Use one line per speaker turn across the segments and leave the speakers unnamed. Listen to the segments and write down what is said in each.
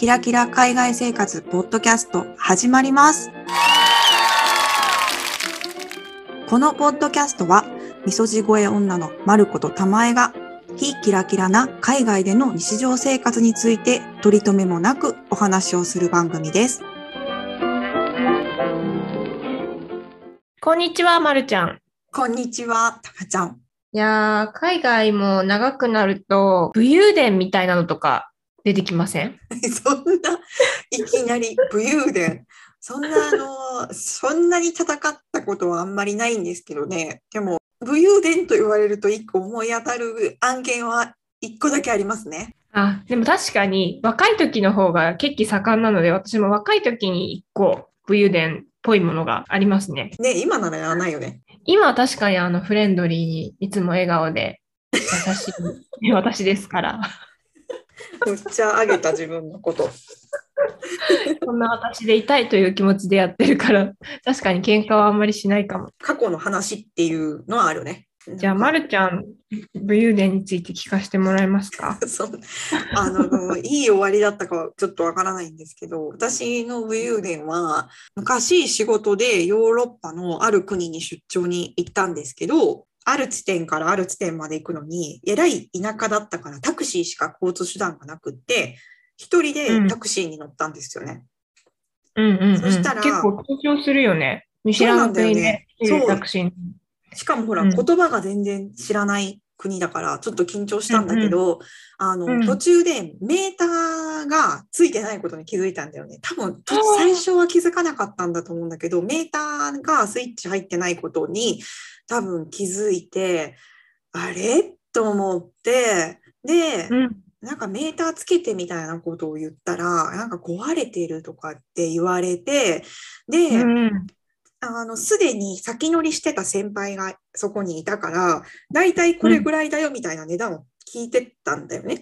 キラキラ海外生活ポッドキャスト始まります。このポッドキャストは、みそじ声女のまることたまえが、非キラキラな海外での日常生活について取り留めもなくお話をする番組です。
こんにちは、まるちゃん。
こんにちは、たまちゃん。
いやー、海外も長くなると、武勇伝みたいなのとか出てきません？
そんな、いきなり武勇伝。そんな、あの、そんなに戦ったことはあんまりないんですけどね。でも、武勇伝と言われると一個思い当たる案件は一個だけありますね。
あ、でも確かに若い時の方が血気盛んなので、私も若い時に一個武勇伝っぽいものがありますね。
ね、今ならやらないよね。
今は確かにあのフレンドリーにいつも笑顔で優しい私ですから。
むっちゃ上げた自分のこと。
そんな私でいたいという気持ちでやってるから、確かに喧嘩はあんまりしないかも。
過去の話っていうのはあるね。
じゃあ、まるちゃん、武勇伝について聞かせてもらえますか？
そうあのいい終わりだったかはちょっとわからないんですけど私の武勇伝は昔仕事でヨーロッパのある国に出張に行ったんですけどある地点からある地点まで行くのにえらい田舎だったからタクシーしか交通手段がなくって一人でタクシーに乗ったんですよね。
うんうん、うん、
そしたら
結構緊張するよね。見知らぬ国で
そう
タクシーに。
しかもほら、
うん
言葉が全然知らない国だから、ちょっと緊張したんだけど、あの、
うん
途中でメーターがついてないことに気づいたんだよね。多分、最初は気づかなかったんだと思うんだけど、メーターがスイッチ入ってないことに多分気づいて、あれ？と思って、で、
うん。
なんかメーターつけてみたいなことを言ったら、なんか壊れてるとかって言われて、で、
うん。
あの、すでに先乗りしてた先輩がそこにいたから、だいたいこれぐらいだよみたいな値段を聞いてたんだよね。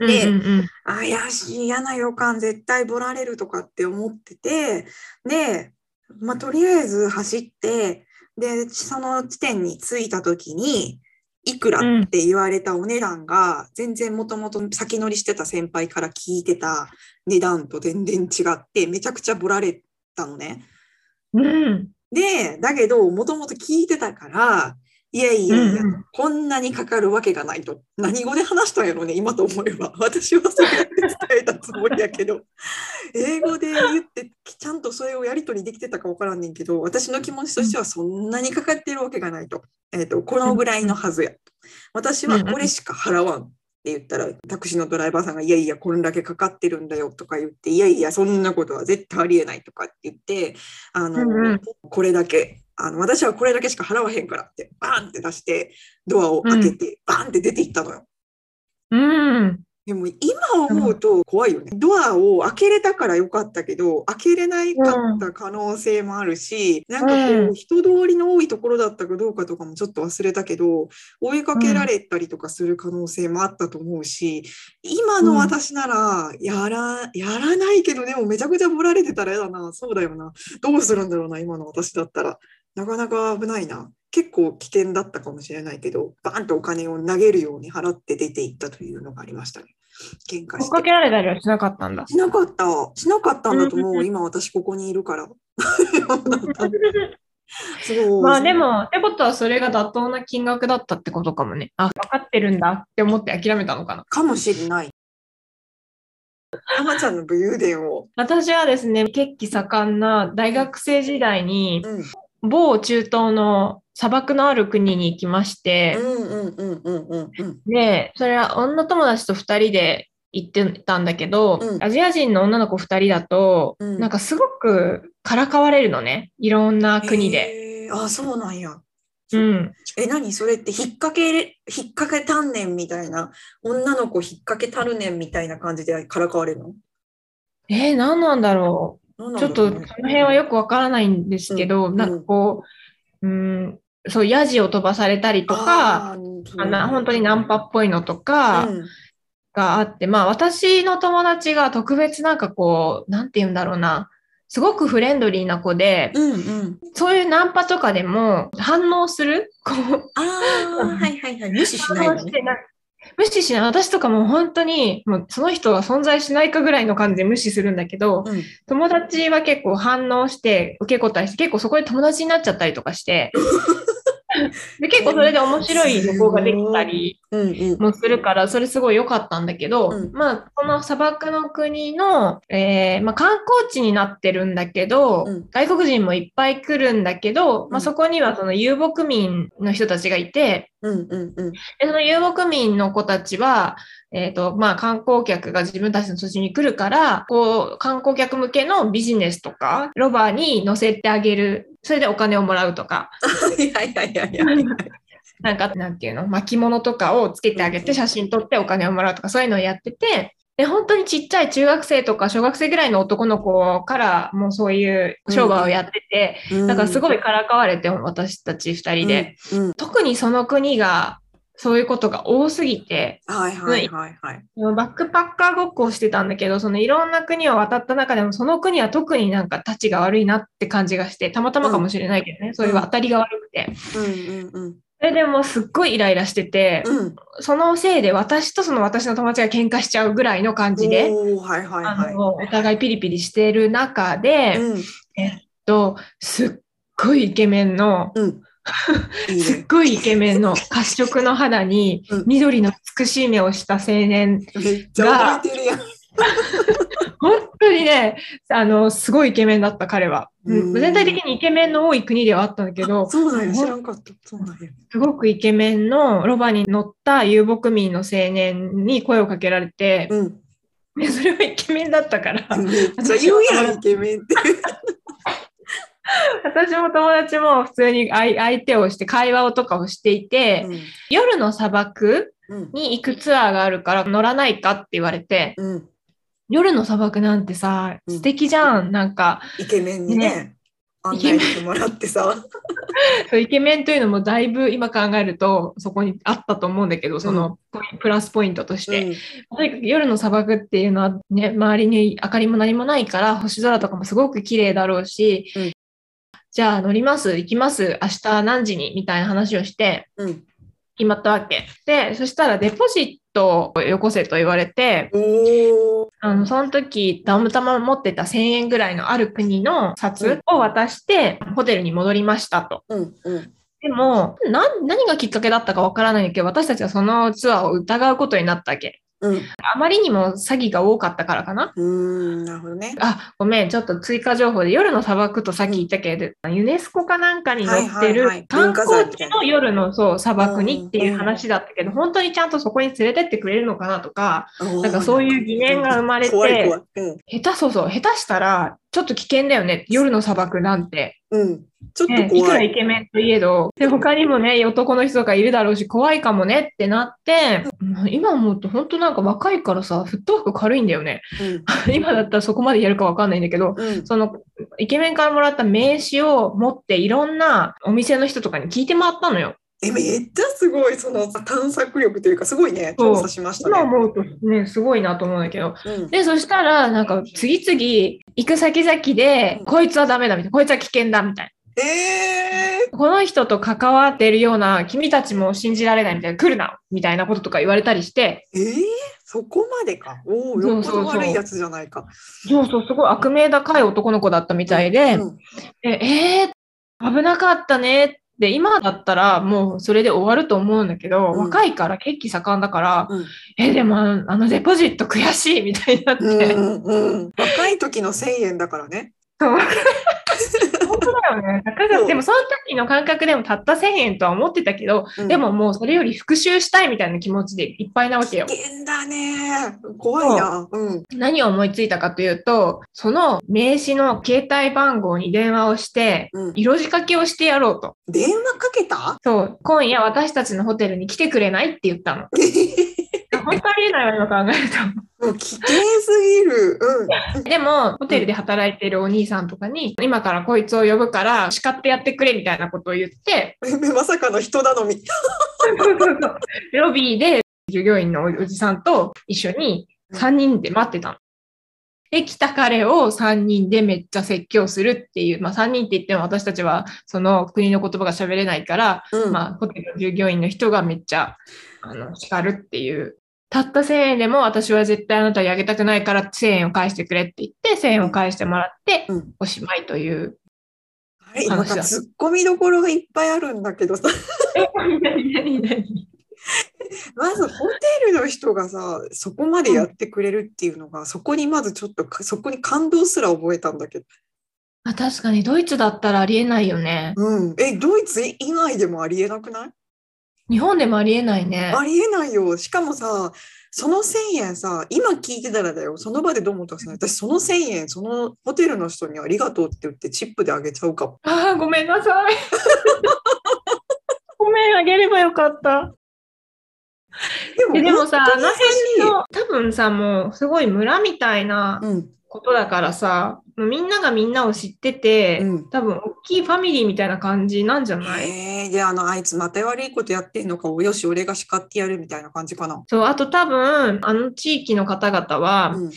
で
うんうん。
怪しい嫌な予感絶対ボラれるとかって思ってて、で、まあ、とりあえず走って、で、その地点に着いた時に、いくらって言われたお値段が、全然もともと先乗りしてた先輩から聞いてた値段と全然違って、めちゃくちゃボラれたのね。
うんうん
で、だけど、もともと聞いてたから、いやいやいや、
うんうん
こんなにかかるわけがないと。何語で話したんやろね、今と思えば。私はそうやって伝えたつもりやけど、英語で言って、ちゃんとそれをやり取りできてたかわからんねんけど、私の気持ちとしてはそんなにかかってるわけがないと。えっ、と、このぐらいのはずや。私はこれしか払わん。って言ったらタクシーのドライバーさんが「いやいやこれだけかかってるんだよ」とか言って「いやいやそんなことは絶対ありえない」とかって言ってあの、
うんうん
これだけあの私はこれだけしか払わへんからってバーンって出してドアを開けて、バーンって出て行ったのよ。
うん
でも今思うと怖いよね。ドアを開けれたからよかったけど、開けれないかった可能性もあるし、なんかこ
う
う、人通りの多いところだったかどうかとかもちょっと忘れたけど、追いかけられたりとかする可能性もあったと思うし、今の私なら、やら、やらないけど、でもめちゃくちゃボられてたら嫌だな。そうだよな。どうするんだろうな、今の私だったら。なかなか危ないな。結構危険だったかもしれないけど、バーンとお金を投げるように払って出て行ったというのがありましたね。喧嘩して。
けられたりはしなかったんだ。
しなかった。しなかったんだと思う。
うん
今私ここにいるから。そう。
まあでも、ってことはそれが妥当な金額だったってことかもね。あ、分かってるんだって思って諦めたのかな。
かもしれない。浜ちゃんの武勇伝を。
私はですね、血気盛んな大学生時代に、
うん。
某中東の砂漠のある国に行きまして。で、それは女友達と2人で行ってたんだけど、
うん
アジア人の女の子2人だと、
うん
なんかすごくからかわれるのね。いろんな国で。
へー。あ、そうなんや。
うん。
え、何？それって引っ掛けれ、引っ掛けたんねんみたいな、女の子引っ掛けたるねんみたいな感じでからかわれるの？
えー、何なんだろ
何
う。ちょっとその辺はよくわからないんですけど、
うん
なんかこう、うん、そう、ヤジを飛ばされたりとか、
あ
な本当にナンパっぽいのとか
うん
があって、まあ私の友達が特別なんかこう、なんて言うんだろうな、すごくフレンドリーな子で、
うんうん。
そういうナンパとかでも反応するこう、
ああ、はいはいはい。無視しないのね。
無視しない。私とかもう本当に、もうその人は存在しないかぐらいの感じで無視するんだけど、
うん
友達は結構反応して受け答えして、結構そこで友達になっちゃったりとかして、で結構それで面白い旅行ができたりもするから、それすごい良かったんだけど、
うん。
まあ、この砂漠の国の、えーまあ、観光地になってるんだけど、
うん。
外国人もいっぱい来るんだけど、まあ、
うん。
そこにはその遊牧民の人たちがいて、
うんうんうん。
でその遊牧民の子たちは、えっ、と、まあ、観光客が自分たちの土地に来るから、こう、観光客向けのビジネスとか、ロバに乗せてあげる。それでお金をもらうとか、
は いはいはいはいはい。
なんか、なんていうの、巻物とかをつけてあげて写真撮ってお金をもらうとか、そういうのをやってて、で、本当にちっちゃい中学生とか小学生ぐらいの男の子からもうそういう商売をやってて、だからす
い
ごいからかわれて、私たち二人で。
うん。うん。
特にその国が、そういうことが多すぎて、
はいはいはいはい。
バックパッカーごっこをしてたんだけど、そのいろんな国を渡った中でも、その国は特になんか立ちが悪いなって感じがして、たまたまかもしれないけどね、そういう当たりが悪くて。
うんうん
それでもうすっごいイライラしてて、
うん。うん。
そのせいで私とその私の友達が喧嘩しちゃうぐらいの感じで、
おーはいはい
あ
はい。
のお互いピリピリしてる中で、
うん
とすっごいイケメンの、
うん。
すっ
ね。
ごいイケメンの褐色の肌に
うん
緑の美しい目をした青年
めっちゃ覚えてるやん。
本当にね、あの、すごいイケメンだった彼は。
うん
全体的にイケメンの多い国ではあったんだけど、
そうなんや、知らんかった。そうなんや。
すごくイケメンのロバに乗った遊牧民の青年に声をかけられて、
うん。
でそれはイケメンだったから、
うやん、イケメンって。
私も友達も普通に相相手をして会話をとかをしていて、夜の砂漠
うん。
に行くツアーがあるから乗らないかって言われて、
うん。
夜の砂漠なんてさ、
うん
素敵じゃん。なんか、
イケメンにね、案内してもらってさ。
イケメン というのもだいぶ今考えるとそこにあったと思うんだけど、そのプラスポイントとして。とにかく夜の砂漠っていうのはね、周りに明かりも何もないから星空とかもすごく綺麗だろうし、
うん
じゃあ乗ります、行きます、明日何時にみたいな話をして。決まったわけ。で、そしたらデポジットをよこせと言われて。あの、その時、たまたま持ってた1000円ぐらいのある国の札を渡して、ホテルに戻りましたと。
うん。うん。
でも、な、何がきっかけだったかわからないけど、私たちはそのツアーを疑うことになったわけ。
うん。
あまりにも詐欺が多かったからかな。
うーん。なるほどね。
あ、ごめん、ちょっと追加情報で夜の砂漠とさっき言ったけど、ユネスコかなんかに載ってる観光地の夜のそう砂漠にっていう
うん
話だったけど、本当にちゃんとそこに連れてってくれるのかなとか、
な
なんかそういう疑念が生まれて。下手そうそう、下手したらちょっと危険だよね、夜の砂漠なんて。
うん。ちょっ
ね、いくら
と怖い。
イケメンといえど、で他にもね、男の人とかいるだろうし、怖いかもねってなって、今思うと本当なんか若いからさ、フットワーク軽いんだよね。今だったらそこまでやるかわかんないんだけど、
うん。うん。
そのイケメンからもらった名刺を持っていろんなお店の人とかに聞いて回ったのよ。
え、めっちゃすごい、その探索力というか、すごいね、調査しましたね。
今思うとね、すごいなと思うんだけど。
うん。
で、そしたら、なんか次々行く先々で、こいつはダメだみたいな、こいつは危険だみたい
え
な。この人と関わってるような、君たちも信じられないみたいな、来るなみたいなこととか言われたりして、
ー、えー、そこまでか？おお、よっぽど悪いやつじゃないか。
そうそう、すごい悪名高い男の子だったみたいで、
うん
でえー、危なかったねって、今だったらもうそれで終わると思うんだけど、
うん。
若いから血気盛んだから、
うん。
え、でもあのあのデポジット悔しいみたいになって、
うんうん、若い時の1000円だからね。
そう 本当だよね。でもその時の感覚でもたった1000円とは思ってたけど、
うん
でももうそれより復習したいみたいな気持ちでいっぱいなわけよ。
危険だね。怖いな。うん。
何を思いついたかというと、その名刺の携帯番号に電話をして、
うん、
色仕掛けをしてやろうと。
電話かけた？
そう、今夜私たちのホテルに来てくれないって言ったの。本当ありえないわ、今考えると。
もう危険すぎる。うん。
でも、ホテルで働いてるお兄さんとかに、今からこいつを呼ぶから叱ってやってくれみたいなことを言って、
まさかの人頼み。
ロビーで従業員のおじさんと一緒に3人で待ってたの。で、来た彼を3人でめっちゃ説教するっていう、まあ3人って言っても私たちはその国の言葉が喋れないから、
うん
まあホテルの従業員の人がめっちゃあの叱るっていう。たった1000円でも私は絶対あなたにあげたくないから1000円を返してくれって言って1000円を返してもらって
うん
おしまいという。
あれなんツッコミどころがいっぱいあるんだけどさ、まずホテルの人がさ、そこまでやってくれるっていうのが、そこにまずちょっとか、そこに感動すら覚えたんだけど。
あ確かにドイツだったらありえないよね。
うん。え、ドイツ以外でもありえなくない？
日本でもありえないね。
ありえないよ。しかもさ、その1000円さ、今聞いてたらだよ、その場でどう思ったかさ、私その1000円、そのホテルの人にありがとうって言ってチップであげちゃうかも。
あーごめんなさい。ごめん、あげればよかった。
で
えでもさ、あの辺の、多分さ、もうすごい村みたいな
うん、
ことだからさ、みんながみんなを知ってて、
うん。
多分大きいファミリーみたいな感じなんじゃない、
えー、で、あの、あいつまた悪いことやってんのか、およし、俺が叱ってやるみたいな感じかな。
そう、あと多分、あの地域の方々は、
うん、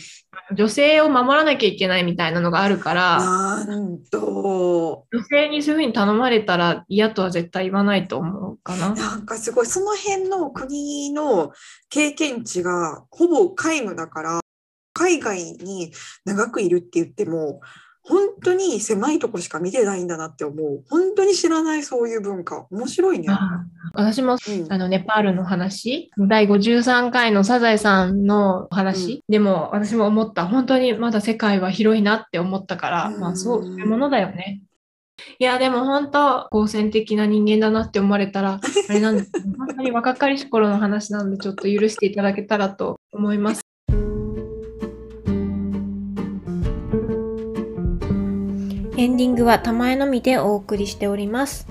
女性を守らなきゃいけないみたいなのがあるから、
なんと、
女性にそういうふうに頼まれたら嫌とは絶対言わないと思うかな。
なんかすごい、その辺の国の経験値がほぼ皆無だから、海外に長くいるって言っても、本当に狭いとこしか見てないんだなって思う。本当に知らないそういう文化。面白いね。
あ私も
うん
あのネパールの話、第53回のサザエさんの話、でも私も思った。本当にまだ世界は広いなって思ったから、
うん
まあそう、そういうものだよね。いや、でも本当、好戦的な人間だなって思われたら、あれなんです本当に若かりし頃の話なんで、ちょっと許していただけたらと思います。エンディングはたまえのみでお送りしております。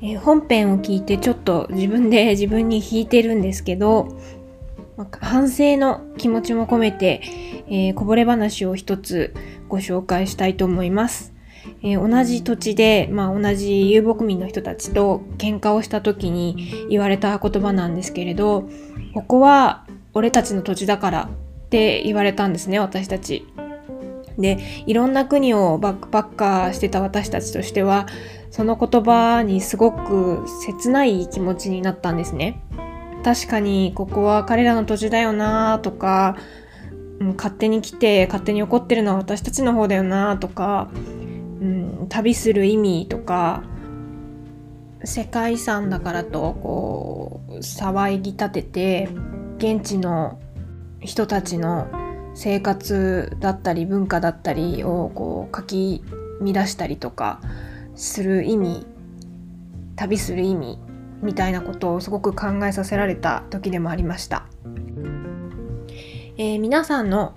えー本編を聞いてちょっと自分で 自分に弾いてるんですけど、ま反省の気持ちも込めて、えーこぼれ話を一つご紹介したいと思います。えー同じ土地で、まあ、同じ遊牧民の人たちと喧嘩をした時に言われた言葉なんですけれど、ここは俺たちの土地だからって言われたんですね、私たち。で、いろんな国をバックパッカーしてた私たちとしては、その言葉にすごく切ない気持ちになったんですね。確かにここは彼らの土地だよなとか、勝手に来て勝手に怒ってるのは私たちの方だよなとか、うん、旅する意味とか世界遺産だからとこう騒ぎ立てて現地の人たちの生活だったり文化だったりをこう書き乱したりとかする意味旅する意味みたいなことをすごく考えさせられた時でもありました、えー皆さんの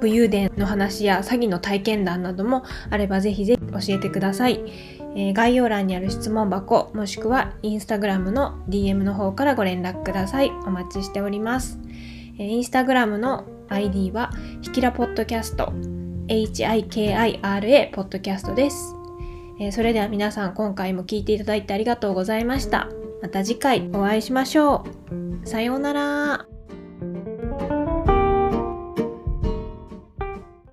武勇伝の話や詐欺の体験談などもあればぜひぜひ教えてください、えー概要欄にある質問箱もしくはインスタグラムの DM の方からご連絡ください。お待ちしております、えーインスタグラムの ID はひきらポッドキャスト。HIKIRA ポッドキャストです、えーそれでは皆さん今回も聞いていただいてありがとうございました。また次回お会いしましょう。さようなら。